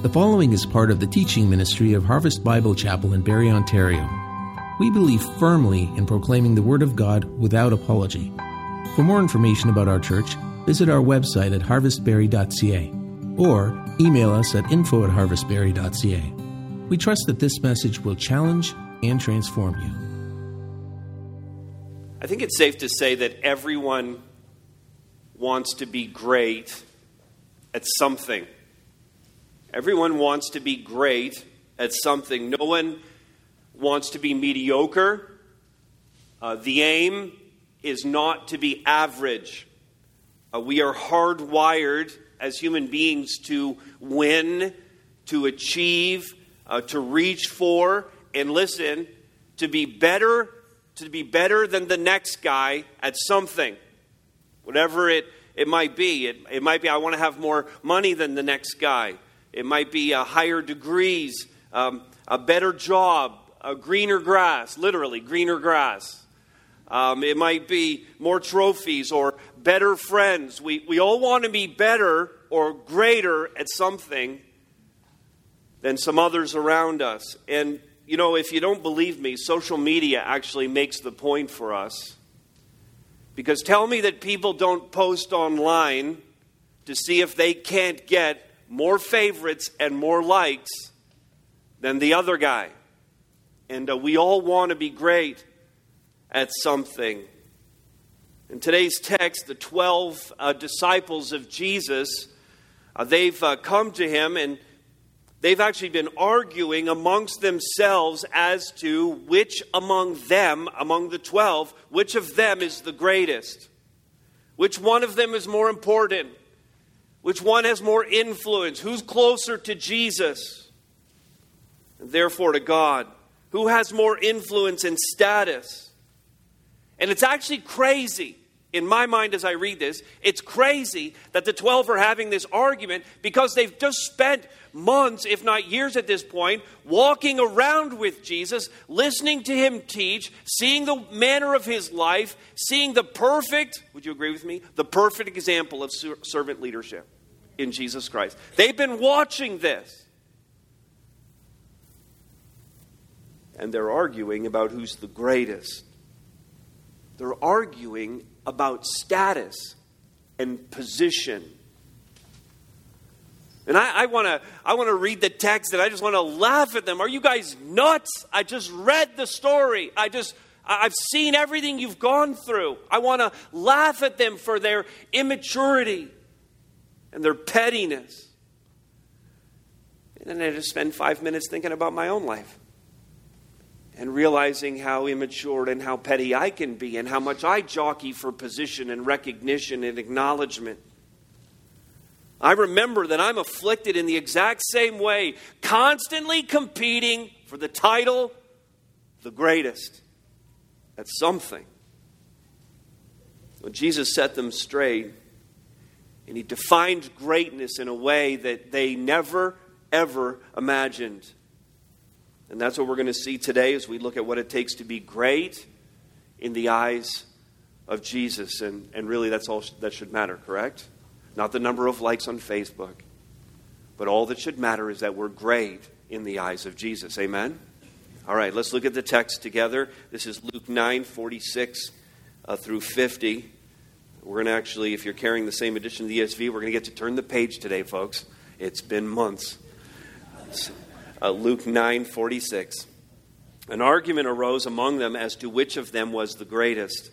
The following is part of the teaching ministry of Harvest Bible Chapel in Barrie, Ontario. We believe firmly in proclaiming the Word of God without apology. For more information about our church, visit our website at harvestbarrie.ca or email us at info at harvestbarrie.ca. We trust that this message will challenge and transform you. I think it's safe to say that everyone wants to be great at something. Everyone wants to be great at something. No one wants to be mediocre. Uh, the aim is not to be average. Uh, we are hardwired as human beings to win, to achieve, uh, to reach for, and listen, to be better, to be better than the next guy at something, whatever it, it might be. It, it might be I want to have more money than the next guy. It might be higher degrees, um, a better job, a greener grass, literally greener grass. Um, it might be more trophies or better friends. We, we all want to be better or greater at something than some others around us. And, you know, if you don't believe me, social media actually makes the point for us. Because tell me that people don't post online to see if they can't get more favorites and more likes than the other guy. And uh, we all want to be great at something. In today's text, the 12 uh, disciples of Jesus, uh, they've uh, come to him and they've actually been arguing amongst themselves as to which among them, among the 12, which of them is the greatest. Which one of them is more important? Which one has more influence? Who's closer to Jesus? And therefore to God? Who has more influence and status? And it's actually crazy in my mind as I read this. It's crazy that the 12 are having this argument because they've just spent months, if not years at this point, walking around with Jesus, listening to him teach, seeing the manner of his life, seeing the perfect, would you agree with me? The perfect example of servant leadership in Jesus Christ. They've been watching this. And they're arguing about who's the greatest. They're arguing about status and position. And I, I want to I wanna read the text and I just want to laugh at them. Are you guys nuts? I just read the story. I just, I've seen everything you've gone through. I want to laugh at them for their immaturity and their pettiness. And then I just spend five minutes thinking about my own life and realizing how immature and how petty I can be and how much I jockey for position and recognition and acknowledgement. I remember that I'm afflicted in the exact same way, constantly competing for the title, the greatest at something. When Jesus set them straight, and he defined greatness in a way that they never, ever imagined. And that's what we're going to see today as we look at what it takes to be great in the eyes of Jesus. And, and really, that's all that should matter, correct? Not the number of likes on Facebook, but all that should matter is that we're great in the eyes of Jesus. Amen? All right, let's look at the text together. This is Luke 9 46 uh, through 50. We're going to actually, if you're carrying the same edition of the ESV, we're going to get to turn the page today, folks. It's been months. Uh, Luke 9 46. An argument arose among them as to which of them was the greatest.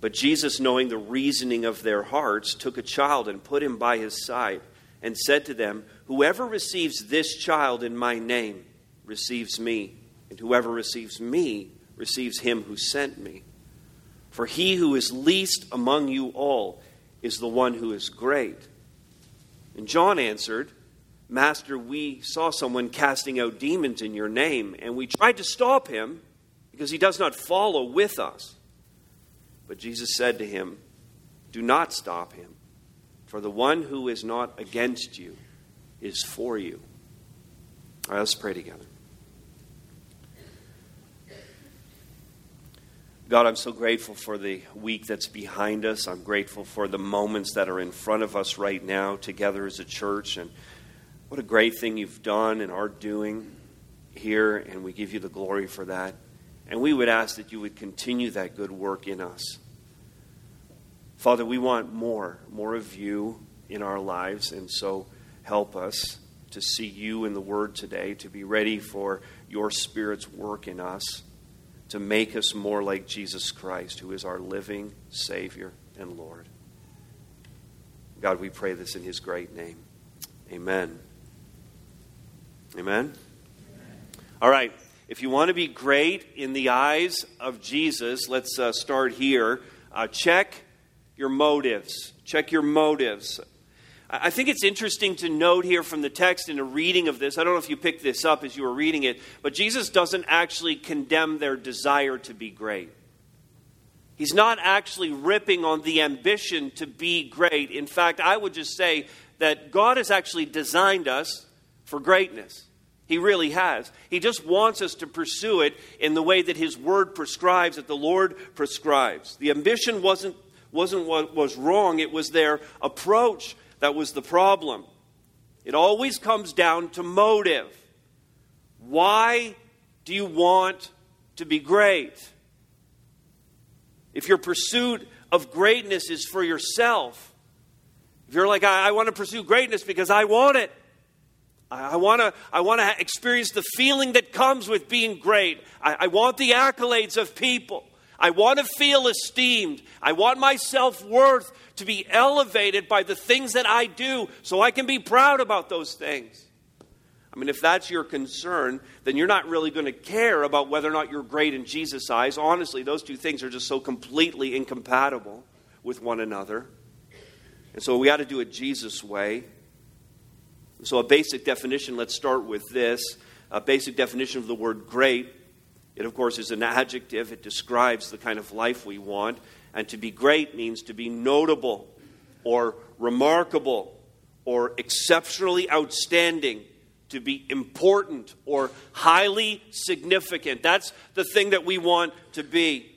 But Jesus, knowing the reasoning of their hearts, took a child and put him by his side and said to them, Whoever receives this child in my name receives me, and whoever receives me receives him who sent me. For he who is least among you all is the one who is great. And John answered, Master, we saw someone casting out demons in your name, and we tried to stop him because he does not follow with us. But Jesus said to him, Do not stop him, for the one who is not against you is for you. All right, let's pray together. God, I'm so grateful for the week that's behind us. I'm grateful for the moments that are in front of us right now together as a church. And What a great thing you've done and are doing here, and we give you the glory for that. And we would ask that you would continue that good work in us. Father, we want more, more of you in our lives, and so help us to see you in the Word today, to be ready for your Spirit's work in us, to make us more like Jesus Christ, who is our living Savior and Lord. God, we pray this in His great name. Amen. Amen. All right. If you want to be great in the eyes of Jesus, let's uh, start here. Uh, check your motives. Check your motives. I think it's interesting to note here from the text in a reading of this. I don't know if you picked this up as you were reading it, but Jesus doesn't actually condemn their desire to be great. He's not actually ripping on the ambition to be great. In fact, I would just say that God has actually designed us for greatness. He really has. He just wants us to pursue it in the way that His Word prescribes, that the Lord prescribes. The ambition wasn't, wasn't what was wrong, it was their approach that was the problem. It always comes down to motive. Why do you want to be great? If your pursuit of greatness is for yourself, if you're like, I, I want to pursue greatness because I want it, I, want to I want to experience the feeling that comes with being great. I, I want the accolades of people. I want to feel esteemed. I want my self worth to be elevated by the things that I do so I can be proud about those things. I mean, if that's your concern, then you're not really going to care about whether or not you're great in Jesus' eyes. Honestly, those two things are just so completely incompatible with one another. And so we got to do it Jesus' way. So, a basic definition, let's start with this. A basic definition of the word great. It, of course, is an adjective, it describes the kind of life we want. And to be great means to be notable or remarkable or exceptionally outstanding to be important or highly significant. That's the thing that we want to be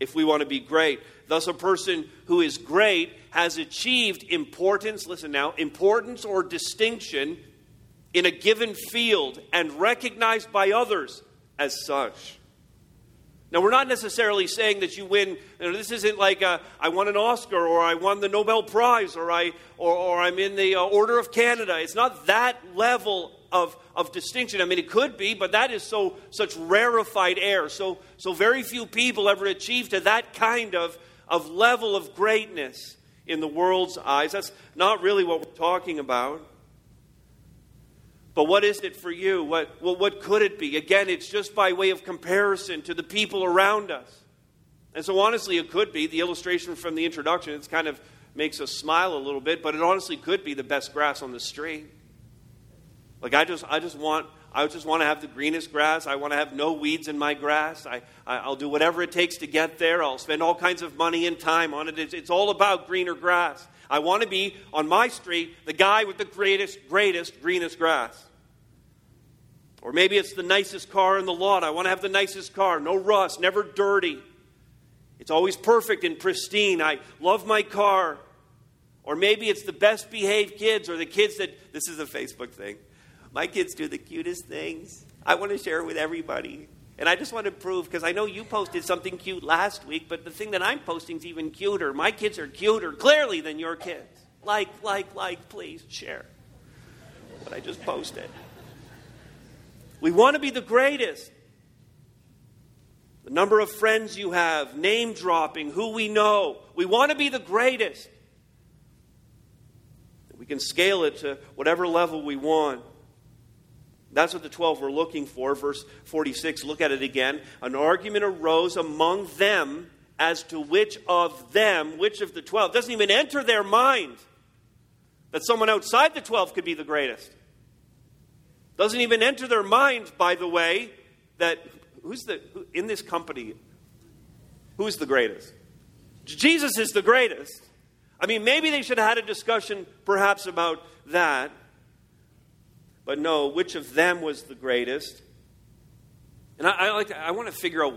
if we want to be great. Thus, a person who is great has achieved importance, listen now, importance or distinction in a given field and recognized by others as such. Now, we're not necessarily saying that you win. You know, this isn't like a, I won an Oscar or I won the Nobel Prize or, I, or, or I'm in the uh, Order of Canada. It's not that level of, of distinction. I mean, it could be, but that is so such rarefied air. So, so very few people ever achieve to that kind of, of level of greatness in the world's eyes. That's not really what we're talking about. But what is it for you? What, well, what could it be? Again, it's just by way of comparison to the people around us. And so, honestly, it could be the illustration from the introduction. It kind of makes us smile a little bit, but it honestly could be the best grass on the street. Like, I just, I just want. I just want to have the greenest grass. I want to have no weeds in my grass. I, I, will do whatever it takes to get there. I'll spend all kinds of money and time on it. It's, it's all about greener grass. I want to be on my street the guy with the greatest, greatest, greenest grass. Or maybe it's the nicest car in the lot. I want to have the nicest car. No rust, never dirty. It's always perfect and pristine. I love my car. Or maybe it's the best behaved kids or the kids that, this is a Facebook thing. My kids do the cutest things. I want to share it with everybody. And I just want to prove, because I know you posted something cute last week, but the thing that I'm posting is even cuter. My kids are cuter, clearly, than your kids. Like, like, like, please share what I just posted. We want to be the greatest. The number of friends you have, name dropping, who we know. We want to be the greatest. We can scale it to whatever level we want. That's what the 12 were looking for. Verse 46, look at it again. An argument arose among them as to which of them, which of the 12, doesn't even enter their mind that someone outside the 12 could be the greatest. Doesn't even enter their mind, by the way, that who's the, who, in this company, who's the greatest? Jesus is the greatest. I mean, maybe they should have had a discussion perhaps about that. But no, which of them was the greatest? And I, I like to, I want to figure out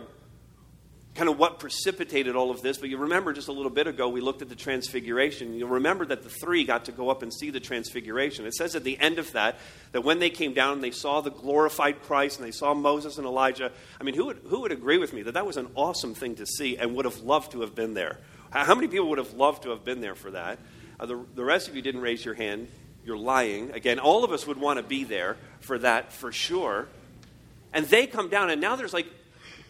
kind of what precipitated all of this, but you remember just a little bit ago we looked at the transfiguration. You'll remember that the three got to go up and see the transfiguration. It says at the end of that that when they came down and they saw the glorified Christ and they saw Moses and Elijah, I mean, who would, who would agree with me that that was an awesome thing to see and would have loved to have been there? How many people would have loved to have been there for that? Uh, the, the rest of you didn't raise your hand. You're lying. Again, all of us would want to be there for that for sure. And they come down, and now there's like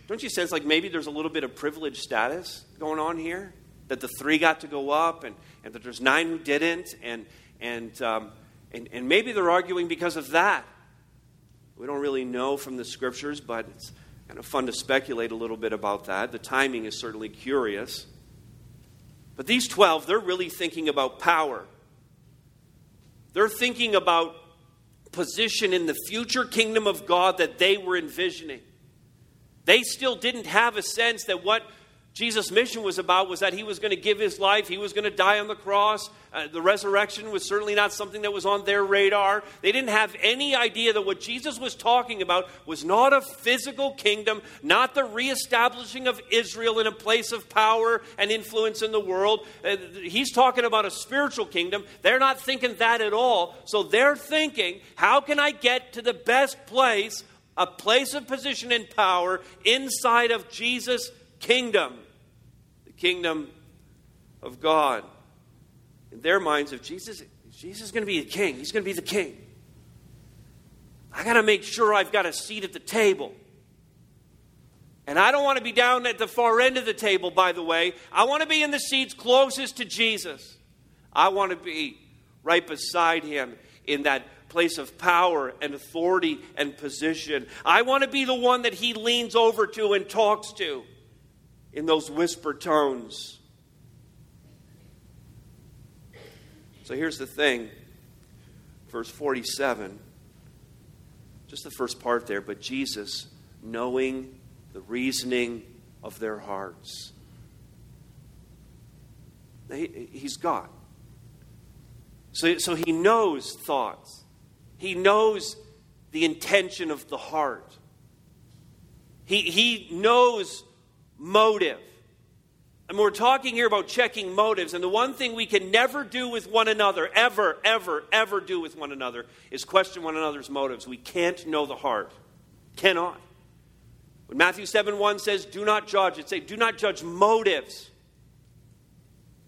don't you sense like maybe there's a little bit of privilege status going on here? That the three got to go up and, and that there's nine who didn't, and, and, um, and, and maybe they're arguing because of that. We don't really know from the scriptures, but it's kind of fun to speculate a little bit about that. The timing is certainly curious. But these 12, they're really thinking about power. They're thinking about position in the future kingdom of God that they were envisioning. They still didn't have a sense that what Jesus' mission was about was that he was going to give his life, he was going to die on the cross. Uh, the resurrection was certainly not something that was on their radar. They didn't have any idea that what Jesus was talking about was not a physical kingdom, not the reestablishing of Israel in a place of power and influence in the world. Uh, he's talking about a spiritual kingdom. They're not thinking that at all. So they're thinking, how can I get to the best place a place of position and power inside of Jesus' kingdom, kingdom of God. In their minds, if Jesus, Jesus is going to be the king, he's going to be the king. I got to make sure I've got a seat at the table. And I don't want to be down at the far end of the table, by the way. I want to be in the seats closest to Jesus. I want to be right beside him in that place of power and authority and position. I want to be the one that he leans over to and talks to in those whisper tones. So here's the thing verse 47, just the first part there, but Jesus, knowing the reasoning of their hearts. He, he's God. So, so he knows thoughts. He knows the intention of the heart. He, he knows motive. And we're talking here about checking motives. And the one thing we can never do with one another, ever, ever, ever do with one another, is question one another's motives. We can't know the heart. Cannot. When Matthew 7 1 says, do not judge, it says, do not judge motives.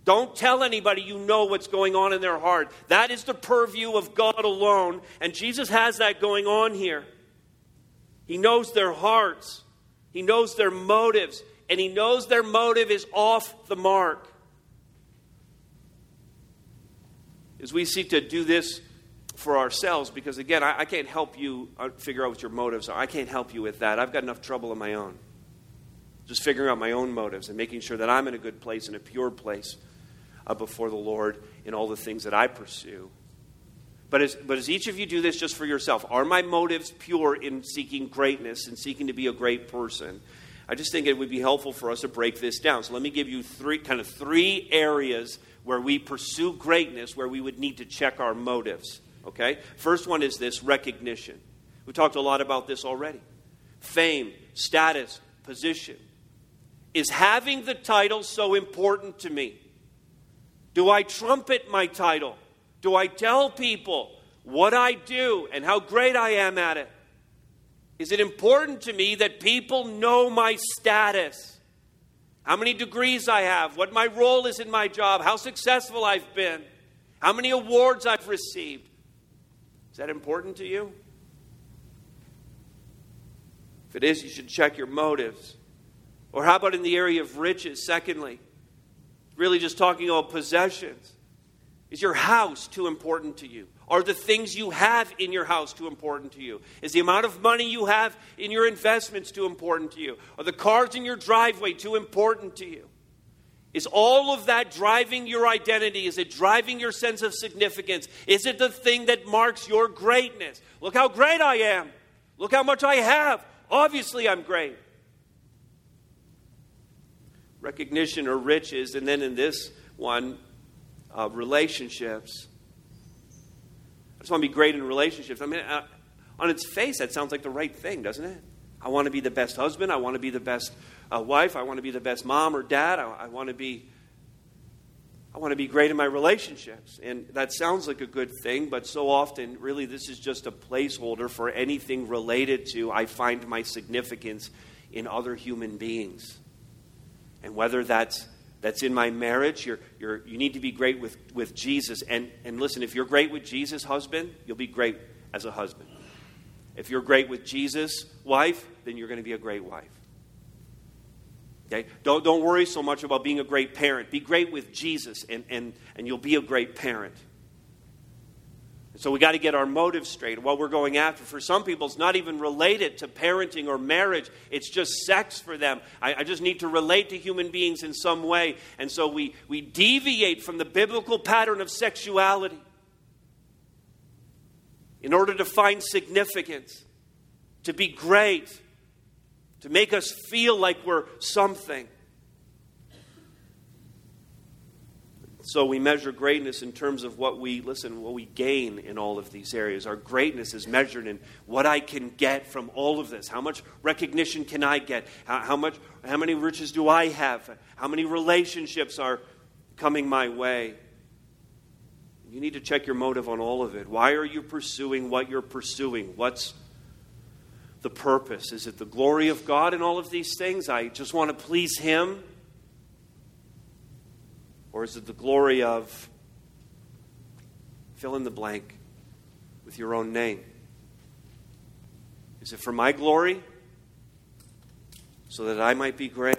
Don't tell anybody you know what's going on in their heart. That is the purview of God alone. And Jesus has that going on here. He knows their hearts, He knows their motives, and He knows their motive is off the mark. As we seek to do this for ourselves, because again, I, I can't help you uh, figure out what your motives are. I can't help you with that. I've got enough trouble of my own. Just figuring out my own motives and making sure that I'm in a good place, in a pure place uh, before the Lord in all the things that I pursue. But as, but as each of you do this just for yourself, are my motives pure in seeking greatness and seeking to be a great person? I just think it would be helpful for us to break this down. So let me give you three kind of three areas where we pursue greatness where we would need to check our motives. Okay? First one is this recognition. We talked a lot about this already. Fame, status, position. Is having the title so important to me? Do I trumpet my title? Do I tell people what I do and how great I am at it? Is it important to me that people know my status? How many degrees I have, what my role is in my job, how successful I've been, how many awards I've received? Is that important to you? If it is, you should check your motives. Or how about in the area of riches? Secondly, really just talking about possessions. Is your house too important to you? Are the things you have in your house too important to you? Is the amount of money you have in your investments too important to you? Are the cars in your driveway too important to you? Is all of that driving your identity? Is it driving your sense of significance? Is it the thing that marks your greatness? Look how great I am. Look how much I have. Obviously, I'm great recognition or riches, and then in this one, uh, relationships. I just want to be great in relationships. I mean, on its face, that sounds like the right thing, doesn't it? I, I want to be the best husband. I want to be the best uh, wife. I want to be the best mom or dad. I, I want to be. I want to be great in my relationships. And that sounds like a good thing, but so often, really, this is just a placeholder for anything related to I find my significance in other human beings. And whether that's that's in my marriage. You're, you're, you need to be great with, with Jesus. And, and listen, if you're great with Jesus, husband, you'll be great as a husband. If you're great with Jesus, wife, then you're going to be a great wife. Okay? Don't, don't worry so much about being a great parent. Be great with Jesus, and, and, and you'll be a great parent. So we got to get our motives straight. What we're going after. For some people, it's not even related to parenting or marriage. It's just sex for them. I, I, just need to relate to human beings in some way. And so we, we deviate from the biblical pattern of sexuality in order to find significance, to be great, to make us feel like we're something. So we measure greatness in terms of what we, listen, what we gain in all of these areas. Our greatness is measured in what I can get from all of this. How much recognition can I get? How, how much, how many riches do I have? How many relationships are coming my way? You need to check your motive on all of it. Why are you pursuing what you're pursuing? What's the purpose? Is it the glory of God in all of these things? I just want to please Him. Or is it the glory of fill in the blank with your own name? Is it for my glory? So that I might be great?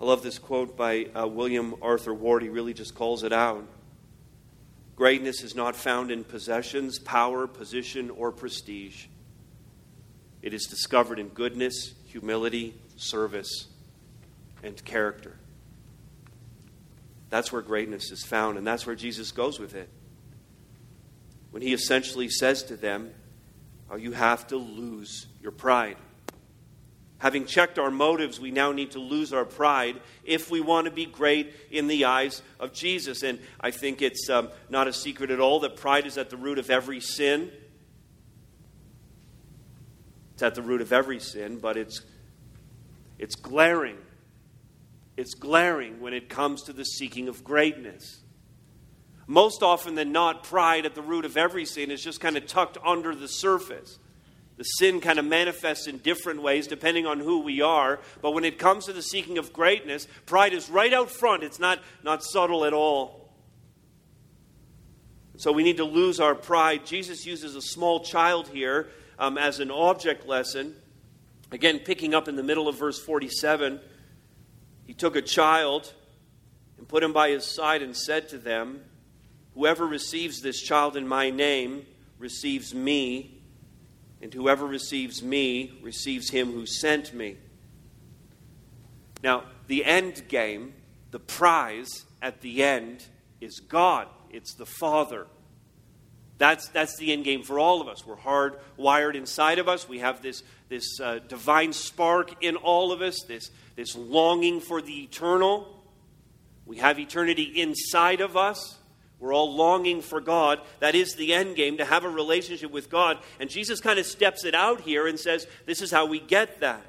I love this quote by uh, William Arthur Ward. He really just calls it out. Greatness is not found in possessions, power, position, or prestige. It is discovered in goodness, humility, service, and character. That's where greatness is found, and that's where Jesus goes with it. When he essentially says to them, oh, You have to lose your pride. Having checked our motives, we now need to lose our pride if we want to be great in the eyes of Jesus. And I think it's um, not a secret at all that pride is at the root of every sin. It's at the root of every sin, but it's, it's glaring it's glaring when it comes to the seeking of greatness. Most often than not, pride at the root of every sin is just kind of tucked under the surface. The sin kind of manifests in different ways depending on who we are. But when it comes to the seeking of greatness, pride is right out front. It's not, not subtle at all. So we need to lose our pride. Jesus uses a small child here um, as an object lesson. Again, picking up in the middle of verse 47. He took a child and put him by his side and said to them, Whoever receives this child in my name receives me, and whoever receives me receives him who sent me. Now, the end game, the prize at the end, is God. It's the Father. That's, that's the end game for all of us. We're hardwired inside of us. We have this, this uh, divine spark in all of us, this, this longing for the eternal. We have eternity inside of us. We're all longing for God. That is the end game, to have a relationship with God. And Jesus kind of steps it out here and says, This is how we get that.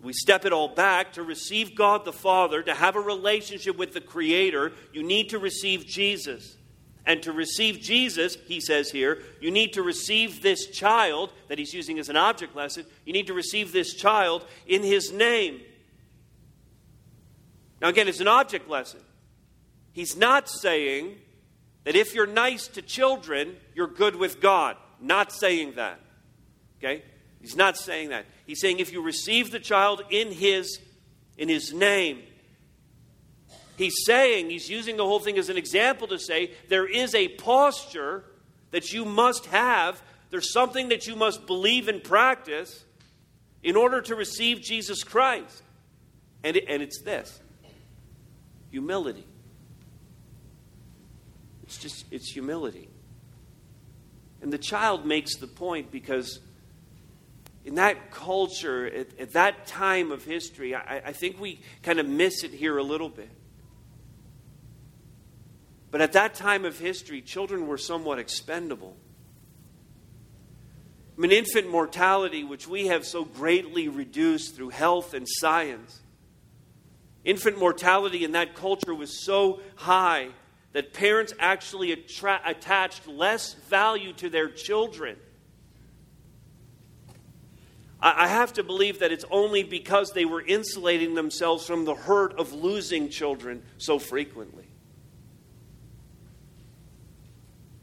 We step it all back to receive God the Father, to have a relationship with the Creator. You need to receive Jesus. And to receive Jesus, he says here, you need to receive this child that he's using as an object lesson. You need to receive this child in his name. Now, again, it's an object lesson. He's not saying that if you're nice to children, you're good with God. Not saying that. Okay? He's not saying that. He's saying if you receive the child in his in his name, He's saying, he's using the whole thing as an example to say there is a posture that you must have. There's something that you must believe and practice in order to receive Jesus Christ. And, it, and it's this humility. It's just, it's humility. And the child makes the point because in that culture, at, at that time of history, I, I think we kind of miss it here a little bit. But at that time of history, children were somewhat expendable. I mean, infant mortality, which we have so greatly reduced through health and science. Infant mortality in that culture was so high that parents actually attra- attached less value to their children. I, I have to believe that it's only because they were insulating themselves from the hurt of losing children so frequently.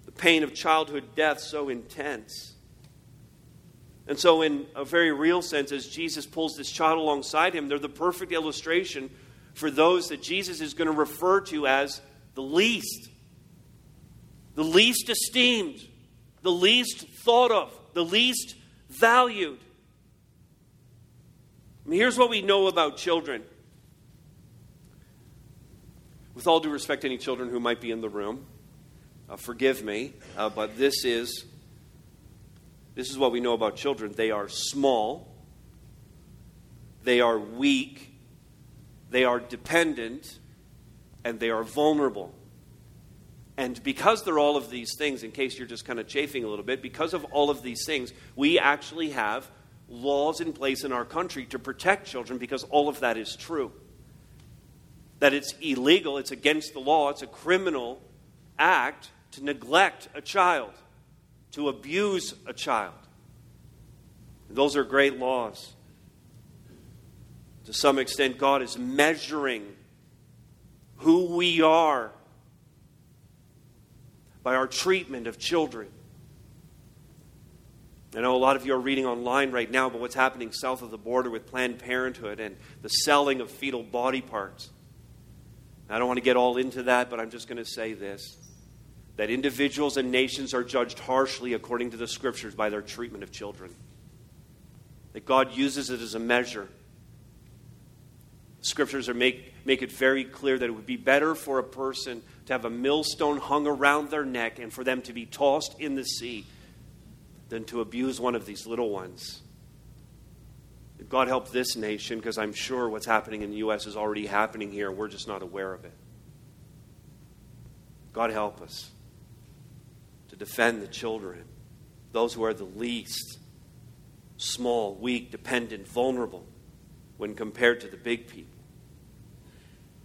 The pain of childhood death so intense. And so, in a very real sense, as Jesus pulls this child alongside him, they're the perfect illustration for those that Jesus is going to refer to as the least, the least esteemed, the least thought of, the least valued. I mean, here's what we know about children. With all due respect to any children who might be in the room, uh, forgive me, uh, but this is this is what we know about children. They are small. They are weak. They are dependent and they are vulnerable. And because they're all of these things, in case you're just kind of chafing a little bit, because of all of these things, we actually have laws in place in our country to protect children because all of that is true. That it's illegal, it's against the law, it's a criminal act to neglect a child, to abuse a child. Those are great laws. To some extent, God is measuring who we are by our treatment of children. I know a lot of you are reading online right now about what's happening south of the border with Planned Parenthood and the selling of fetal body parts. I don't want to get all into that, but I'm just going to say this that individuals and nations are judged harshly according to the scriptures by their treatment of children. That God uses it as a measure. Scriptures are make, make it very clear that it would be better for a person to have a millstone hung around their neck and for them to be tossed in the sea than to abuse one of these little ones. God help this nation because I'm sure what's happening in the U.S. is already happening here. We're just not aware of it. God help us defend the children, those who are the least small, weak, dependent, vulnerable when compared to the big people.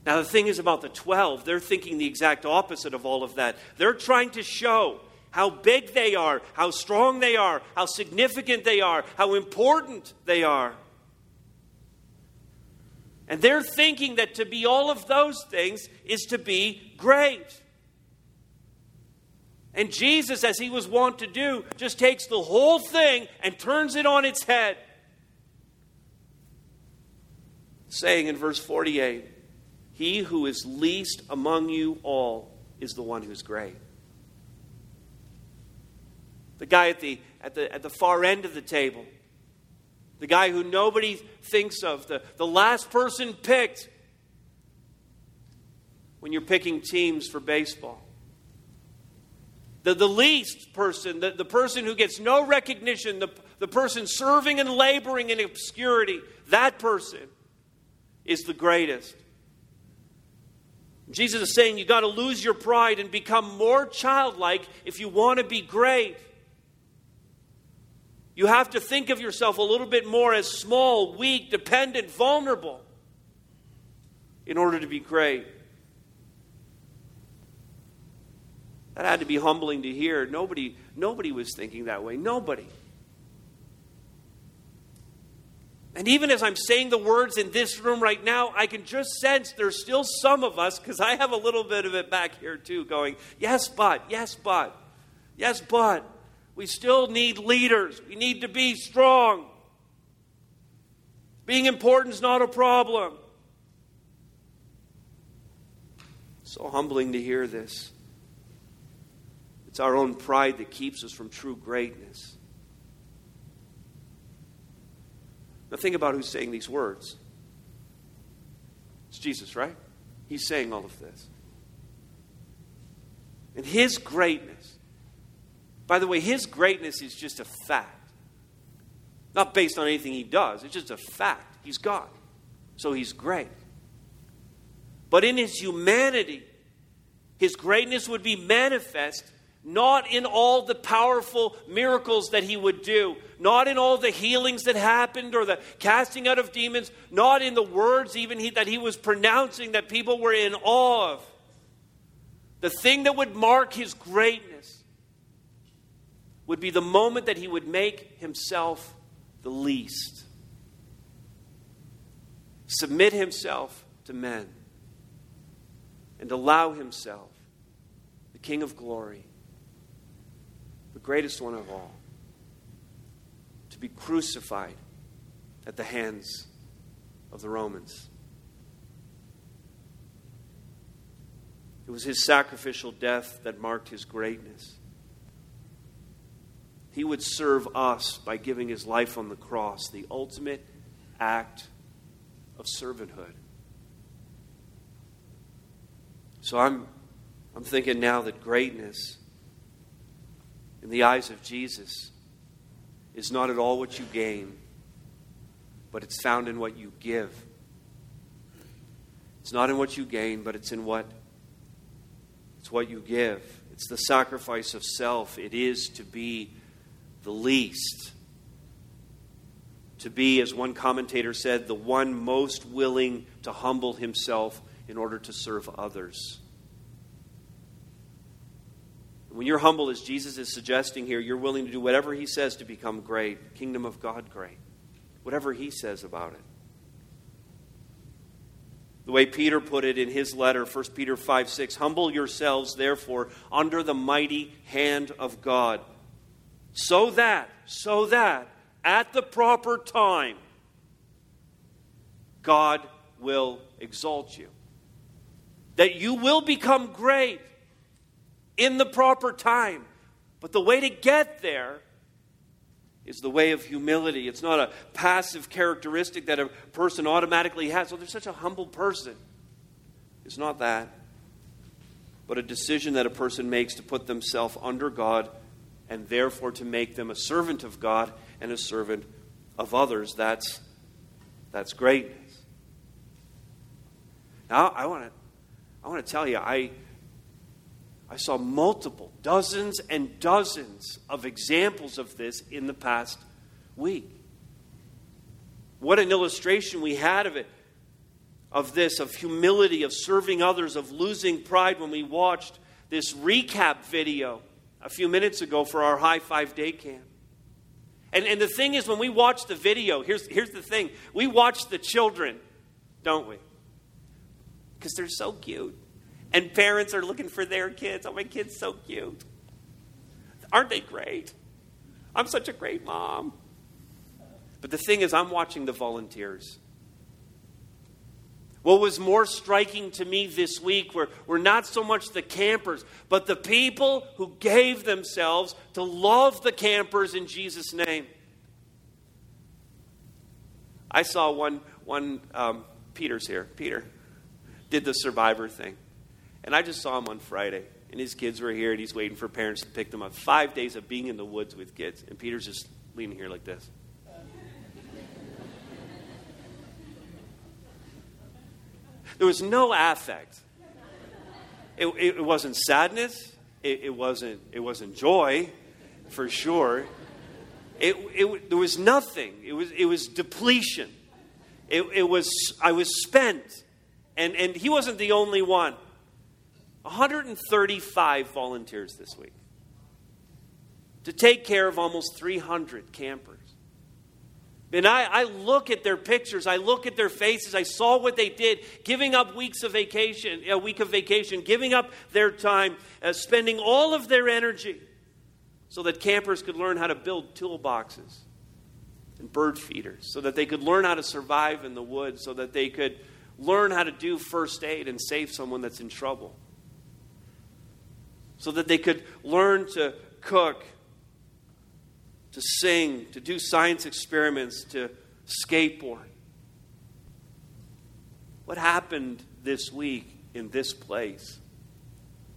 Now, the thing is about the 12, they're thinking the exact opposite of all of that. They're trying to show how big they are, how strong they are, how significant they are, how important they are. And they're thinking that to be all of those things is to be great. And Jesus, as he was wont to do, just takes the whole thing and turns it on its head. Saying in verse 48, he who is least among you all is the one who's great. The guy at the, at the, at the far end of the table, the guy who nobody thinks of, the, the last person picked when you're picking teams for baseball. The, the least person, the, the person who gets no recognition, the, the person serving and laboring in obscurity, that person is the greatest. Jesus is saying you got to lose your pride and become more childlike if you want to be great. You have to think of yourself a little bit more as small, weak, dependent, vulnerable in order to be great. That had to be humbling to hear. Nobody, nobody was thinking that way. Nobody. And even as I'm saying the words in this room right now, I can just sense there's still some of us, because I have a little bit of it back here too, going, yes, but, yes, but, yes, but. We still need leaders. We need to be strong. Being important is not a problem. So humbling to hear this. It's our own pride that keeps us from true greatness. Now, think about who's saying these words. It's Jesus, right? He's saying all of this. And his greatness, by the way, his greatness is just a fact. Not based on anything he does, it's just a fact. He's God. So he's great. But in his humanity, his greatness would be manifest not in all the powerful miracles that he would do, not in all the healings that happened or the casting out of demons, not in the words even he, that he was pronouncing that people were in awe of. The thing that would mark his greatness would be the moment that he would make himself the least, submit himself to men, and allow himself, the King of glory, greatest one of all, to be crucified at the hands of the Romans. It was his sacrificial death that marked his greatness. He would serve us by giving his life on the cross, the ultimate act of servanthood. So I'm, I'm thinking now that greatness in the eyes of Jesus is not at all what you gain, but it's found in what you give. It's not in what you gain, but it's in what it's what you give. It's the sacrifice of self. It is to be the least. To be, as one commentator said, the one most willing to humble himself in order to serve others. When you're humble, as Jesus is suggesting here, you're willing to do whatever he says to become great, kingdom of God great. Whatever he says about it. The way Peter put it in his letter, 1 Peter 5 6, humble yourselves, therefore, under the mighty hand of God, so that, so that, at the proper time, God will exalt you. That you will become great in the proper time. But the way to get there is the way of humility. It's not a passive characteristic that a person automatically has. Oh, they're such a humble person. It's not that. But a decision that a person makes to put themselves under God and therefore to make them a servant of God and a servant of others. That's, that's greatness. Now, I want to I want to tell you, I, I saw multiple, dozens and dozens of examples of this in the past week. What an illustration we had of it, of this, of humility, of serving others, of losing pride when we watched this recap video a few minutes ago for our high five day camp. And, and the thing is, when we watch the video, here's, here's the thing we watch the children, don't we? Because they're so cute. And parents are looking for their kids. Oh, my kid's so cute. Aren't they great? I'm such a great mom. But the thing is, I'm watching the volunteers. What was more striking to me this week were, were not so much the campers, but the people who gave themselves to love the campers in Jesus' name. I saw one, one um, Peter's here. Peter did the survivor thing. And I just saw him on Friday, and his kids were here, and he's waiting for parents to pick them up. Five days of being in the woods with kids, and Peter's just leaning here like this. There was no affect. It, it, it wasn't sadness. It, it, wasn't, it wasn't joy, for sure. It, there was nothing. It was, it was depletion. It, it was, I was spent. And, and he wasn't the only one. 135 volunteers this week to take care of almost 300 campers. And I, I, look at their pictures, I look at their faces, I saw what they did, giving up weeks of vacation, a week of vacation, giving up their time, uh, spending all of their energy so that campers could learn how to build toolboxes and bird feeders, so that they could learn how to survive in the woods, so that they could learn how to do first aid and save someone that's in trouble so that they could learn to cook, to sing, to do science experiments, to skateboard. What happened this week in this place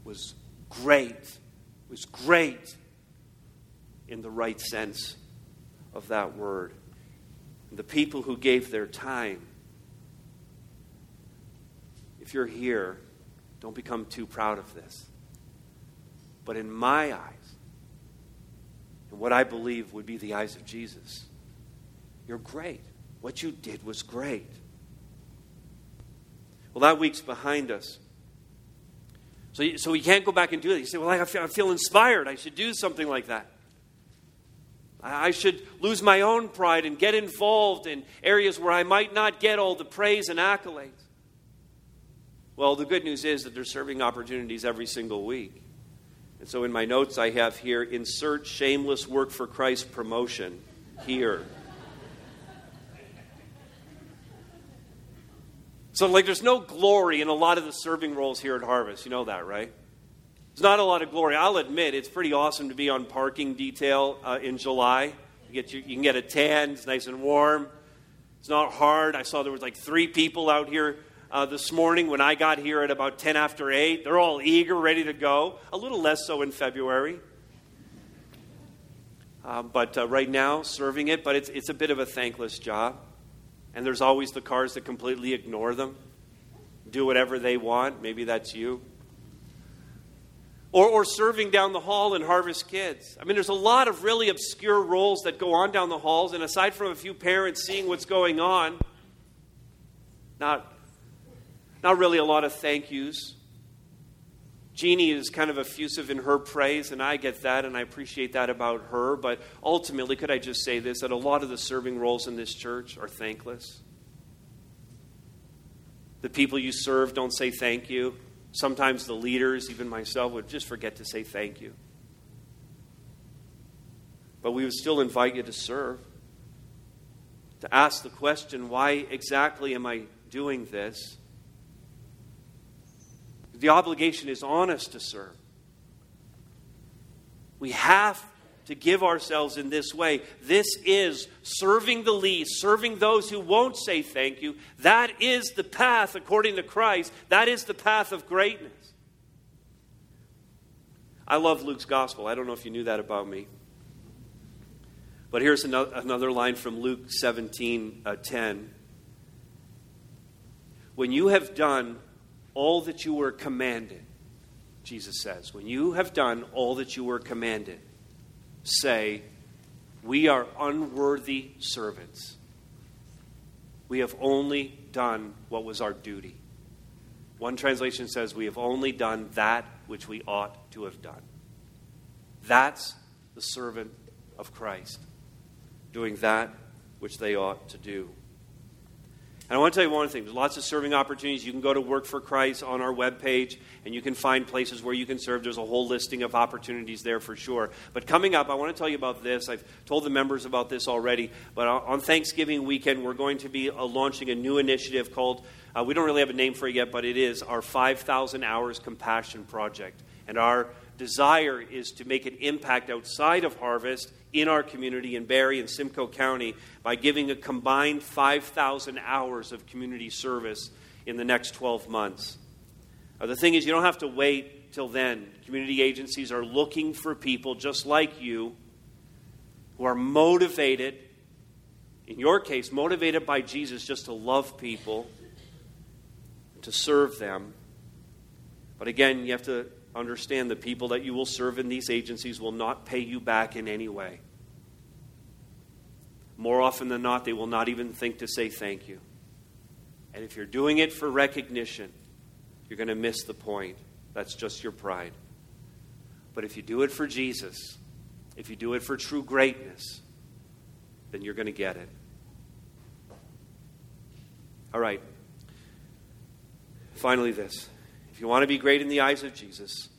was great, was great in the right sense of that word. The people who gave their time, if you're here, don't become too proud of this But in my eyes, and what I believe would be the eyes of Jesus, you're great. What you did was great. Well, that week's behind us. So, so we can't go back and do it. You say, well, I feel, I feel inspired. I should do something like that. I should lose my own pride and get involved in areas where I might not get all the praise and accolades. Well, the good news is that there's serving opportunities every single week. And so in my notes, I have here insert shameless work for Christ promotion here. So, like, there's no glory in a lot of the serving roles here at Harvest. You know that, right? There's not a lot of glory. I'll admit it's pretty awesome to be on parking detail uh, in July. You, get your, you can get a tan, it's nice and warm. It's not hard. I saw there was like three people out here uh, this morning when I got here at about 10 after 8. They're all eager, ready to go. A little less so in February. Uh, but uh, right now, serving it, but it's, it's a bit of a thankless job. And there's always the cars that completely ignore them, do whatever they want. Maybe that's you. Or, or serving down the hall in Harvest Kids. I mean, there's a lot of really obscure roles that go on down the halls, and aside from a few parents seeing what's going on, not, not really a lot of thank yous. Jeannie is kind of effusive in her praise, and I get that, and I appreciate that about her. But ultimately, could I just say this that a lot of the serving roles in this church are thankless? The people you serve don't say thank you. Sometimes the leaders, even myself, would just forget to say thank you. But we would still invite you to serve, to ask the question why exactly am I doing this? The obligation is on us to serve. We have to give ourselves in this way. This is serving the least, serving those who won't say thank you. That is the path, according to Christ. That is the path of greatness. I love Luke's gospel. I don't know if you knew that about me. But here's another line from Luke 17 uh, 10. When you have done all that you were commanded, Jesus says, when you have done all that you were commanded, say, We are unworthy servants. We have only done what was our duty. One translation says, We have only done that which we ought to have done. That's the servant of Christ, doing that which they ought to do. And I want to tell you one thing. There's lots of serving opportunities. You can go to Work for Christ on our webpage, and you can find places where you can serve. There's a whole listing of opportunities there for sure. But coming up, I want to tell you about this. I've told the members about this already. But on Thanksgiving weekend, we're going to be uh, launching a new initiative called, uh, we don't really have a name for it yet, but it is our 5,000 Hours Compassion Project. And our desire is to make an impact outside of Harvest in our community in Barrie and Simcoe County by giving a combined 5,000 hours of community service in the next 12 months. The thing is, you don't have to wait till then. Community agencies are looking for people just like you who are motivated, in your case, motivated by Jesus just to love people, to serve them. But again, you have to understand the people that you will serve in these agencies will not pay you back in any way. More often than not, they will not even think to say thank you. And if you're doing it for recognition, you're going to miss the point. That's just your pride. But if you do it for Jesus, if you do it for true greatness, then you're going to get it. All right. Finally, this. If you want to be great in the eyes of Jesus,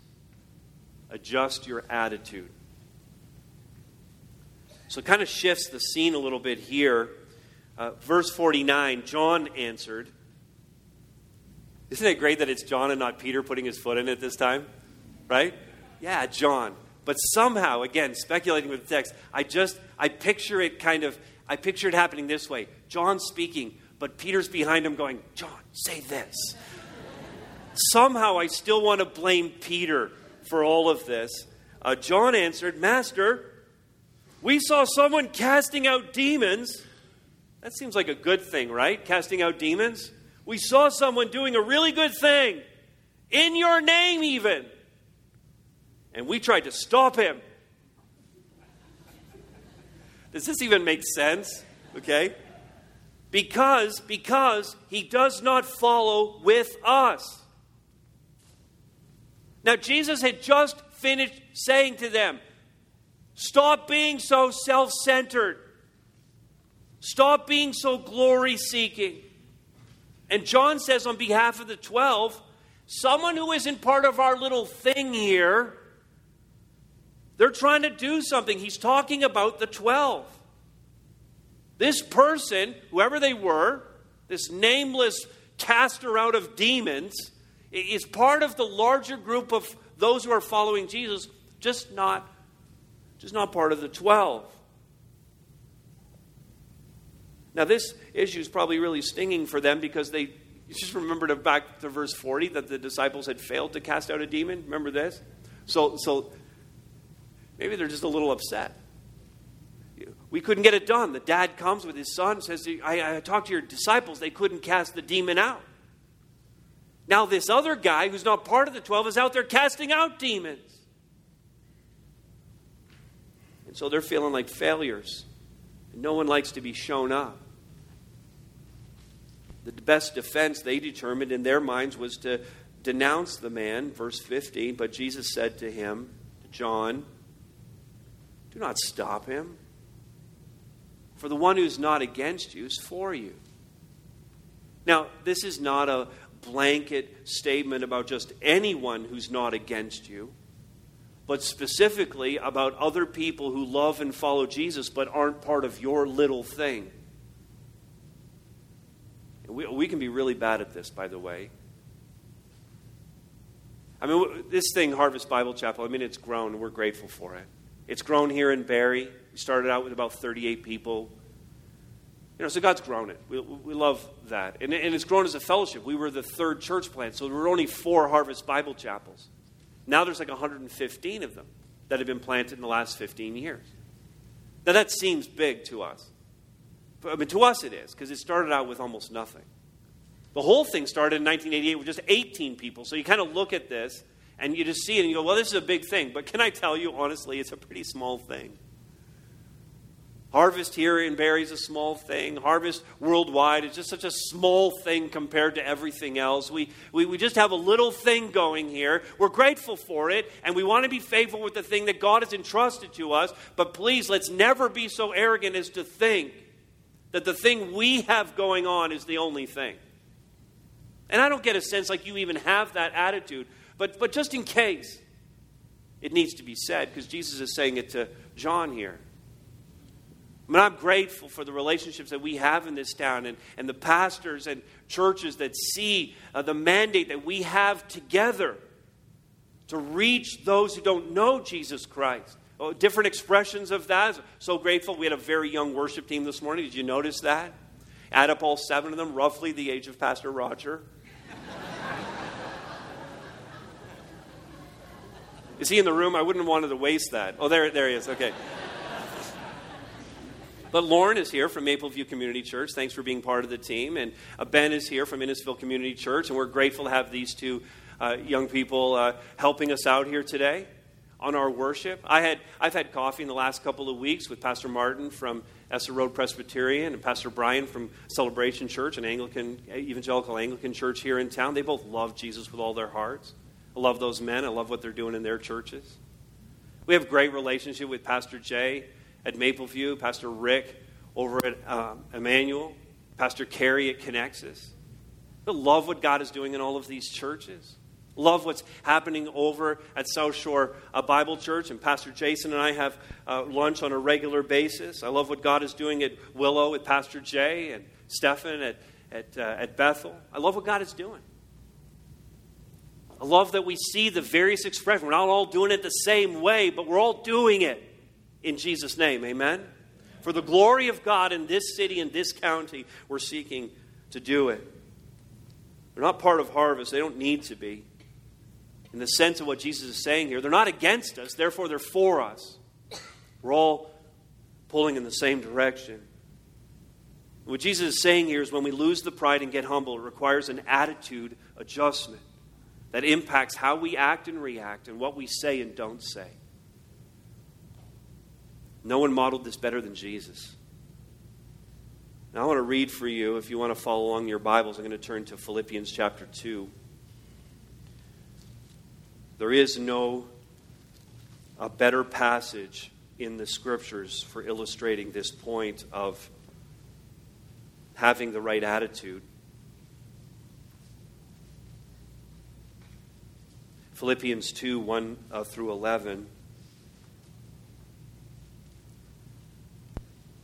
adjust your attitude. So it kind of shifts the scene a little bit here. Uh, verse 49 John answered. Isn't it great that it's John and not Peter putting his foot in it this time? Right? Yeah, John. But somehow, again, speculating with the text, I just, I picture it kind of, I picture it happening this way. John speaking, but Peter's behind him going, John, say this somehow I still want to blame Peter for all of this. Uh, John answered, Master, we saw someone casting out demons. That seems like a good thing, right? Casting out demons. We saw someone doing a really good thing, in your name, even. and we tried to stop him. Does this even make sense? Okay? Because because he does not follow with us. Now Jesus had just finished saying to them, stop being so self-centered. Stop being so glory seeking. And John says on behalf of the 12, someone who isn't part of our little thing here, they're trying to do something. He's talking about the 12. This person, whoever they were, this nameless caster out of demons, is part of the larger group of those who are following Jesus, just not, just not part of the 12. Now, this issue is probably really stinging for them because they just remembered back to verse 40 that the disciples had failed to cast out a demon. Remember this? So, so maybe they're just a little upset. We couldn't get it done. The dad comes with his son, says, I, I talked to your disciples, they couldn't cast the demon out. Now, this other guy who's not part of the 12 is out there casting out demons. And so they're feeling like failures. And No one likes to be shown up. The best defense they determined in their minds was to denounce the man, verse 15. But Jesus said to him, John, do not stop him. For the one who's not against you is for you. Now, this is not a blanket statement about just anyone who's not against you but specifically about other people who love and follow Jesus but aren't part of your little thing. We, we can be really bad at this, by the way. I mean, this thing, Harvest Bible Chapel, I mean, it's grown, we're grateful for it. It's grown here in Barrie. We started out with about 38 people. You know, so God's grown it. We, we love that. And, and it's grown as a fellowship. We were the third church plant, so there were only four Harvest Bible Chapels. Now there's like 115 of them that have been planted in the last 15 years. Now that seems big to us. But, I mean, to us it is, because it started out with almost nothing. The whole thing started in 1988 with just 18 people. So you kind of look at this and you just see it and you go, well, this is a big thing. But can I tell you, honestly, it's a pretty small thing. Harvest here in Barrie is a small thing. Harvest worldwide is just such a small thing compared to everything else. We, we, we just have a little thing going here. We're grateful for it, and we want to be faithful with the thing that God has entrusted to us. But please, let's never be so arrogant as to think that the thing we have going on is the only thing. And I don't get a sense like you even have that attitude. But, but just in case, it needs to be said, because Jesus is saying it to John here. I mean, I'm grateful for the relationships that we have in this town and, and the pastors and churches that see uh, the mandate that we have together to reach those who don't know Jesus Christ. Oh, different expressions of that. So grateful. We had a very young worship team this morning. Did you notice that? Add up all seven of them, roughly the age of Pastor Roger. Is he in the room? I wouldn't have wanted to waste that. Oh, there, there he is. Okay. But Lauren is here from Mapleview Community Church. Thanks for being part of the team. And uh, Ben is here from Innisfil Community Church. And we're grateful to have these two uh, young people uh, helping us out here today on our worship. I had, I've had coffee in the last couple of weeks with Pastor Martin from Essa Road Presbyterian and Pastor Brian from Celebration Church, an Anglican, evangelical Anglican church here in town. They both love Jesus with all their hearts. I love those men. I love what they're doing in their churches. We have great relationship with Pastor Jay at Mapleview, Pastor Rick over at um, Emmanuel, Pastor Carey at Connexus. I love what God is doing in all of these churches. Love what's happening over at South Shore Bible Church, and Pastor Jason and I have uh, lunch on a regular basis. I love what God is doing at Willow with Pastor Jay and Stefan at, at, uh, at Bethel. I love what God is doing. I love that we see the various expressions. We're not all doing it the same way, but we're all doing it in Jesus' name. Amen? For the glory of God in this city, in this county, we're seeking to do it. They're not part of harvest, they don't need to be. In the sense of what Jesus is saying here, they're not against us, therefore, they're for us. We're all pulling in the same direction. What Jesus is saying here is when we lose the pride and get humble, it requires an attitude adjustment. that impacts how we act and react and what we say and don't say. No one modeled this better than Jesus. Now, I want to read for you, if you want to follow along your Bibles, I'm going to turn to Philippians chapter 2. There is no a better passage in the scriptures for illustrating this point of having the right attitude. Philippians 2 1 uh, through 11.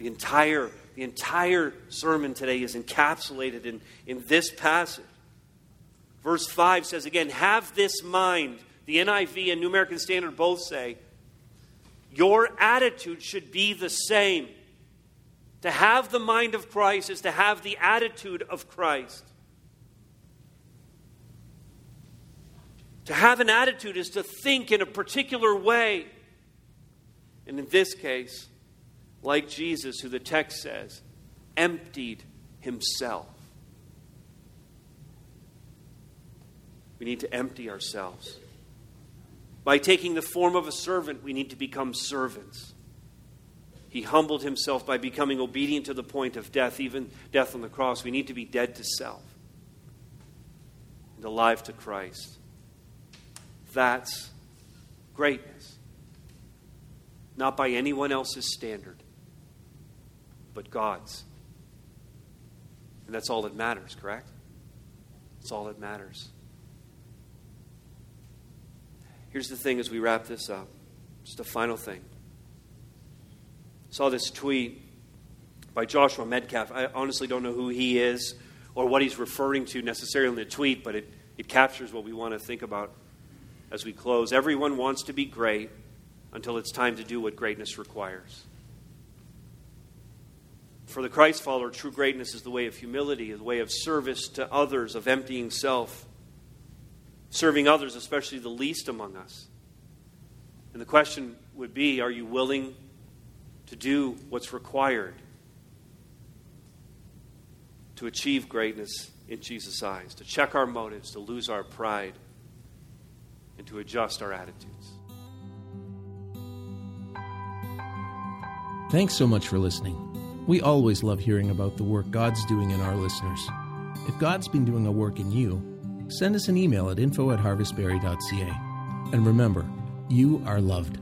The entire, the entire sermon today is encapsulated in, in this passage. Verse 5 says again, Have this mind. The NIV and New American Standard both say, Your attitude should be the same. To have the mind of Christ is to have the attitude of Christ. To have an attitude is to think in a particular way. And in this case, like Jesus, who the text says emptied himself. We need to empty ourselves. By taking the form of a servant, we need to become servants. He humbled himself by becoming obedient to the point of death, even death on the cross. We need to be dead to self and alive to Christ. That's greatness. Not by anyone else's standard, but God's. And that's all that matters, correct? That's all that matters. Here's the thing as we wrap this up just a final thing. I saw this tweet by Joshua Medcalf. I honestly don't know who he is or what he's referring to necessarily in the tweet, but it, it captures what we want to think about as we close. Everyone wants to be great until it's time to do what greatness requires. For the Christ follower, true greatness is the way of humility, the way of service to others, of emptying self, serving others, especially the least among us. And the question would be are you willing to do what's required to achieve greatness in Jesus' eyes, to check our motives, to lose our pride, and to adjust our attitudes? Thanks so much for listening. We always love hearing about the work God's doing in our listeners. If God's been doing a work in you, send us an email at info at harvestbarrie.ca. And remember, you are loved.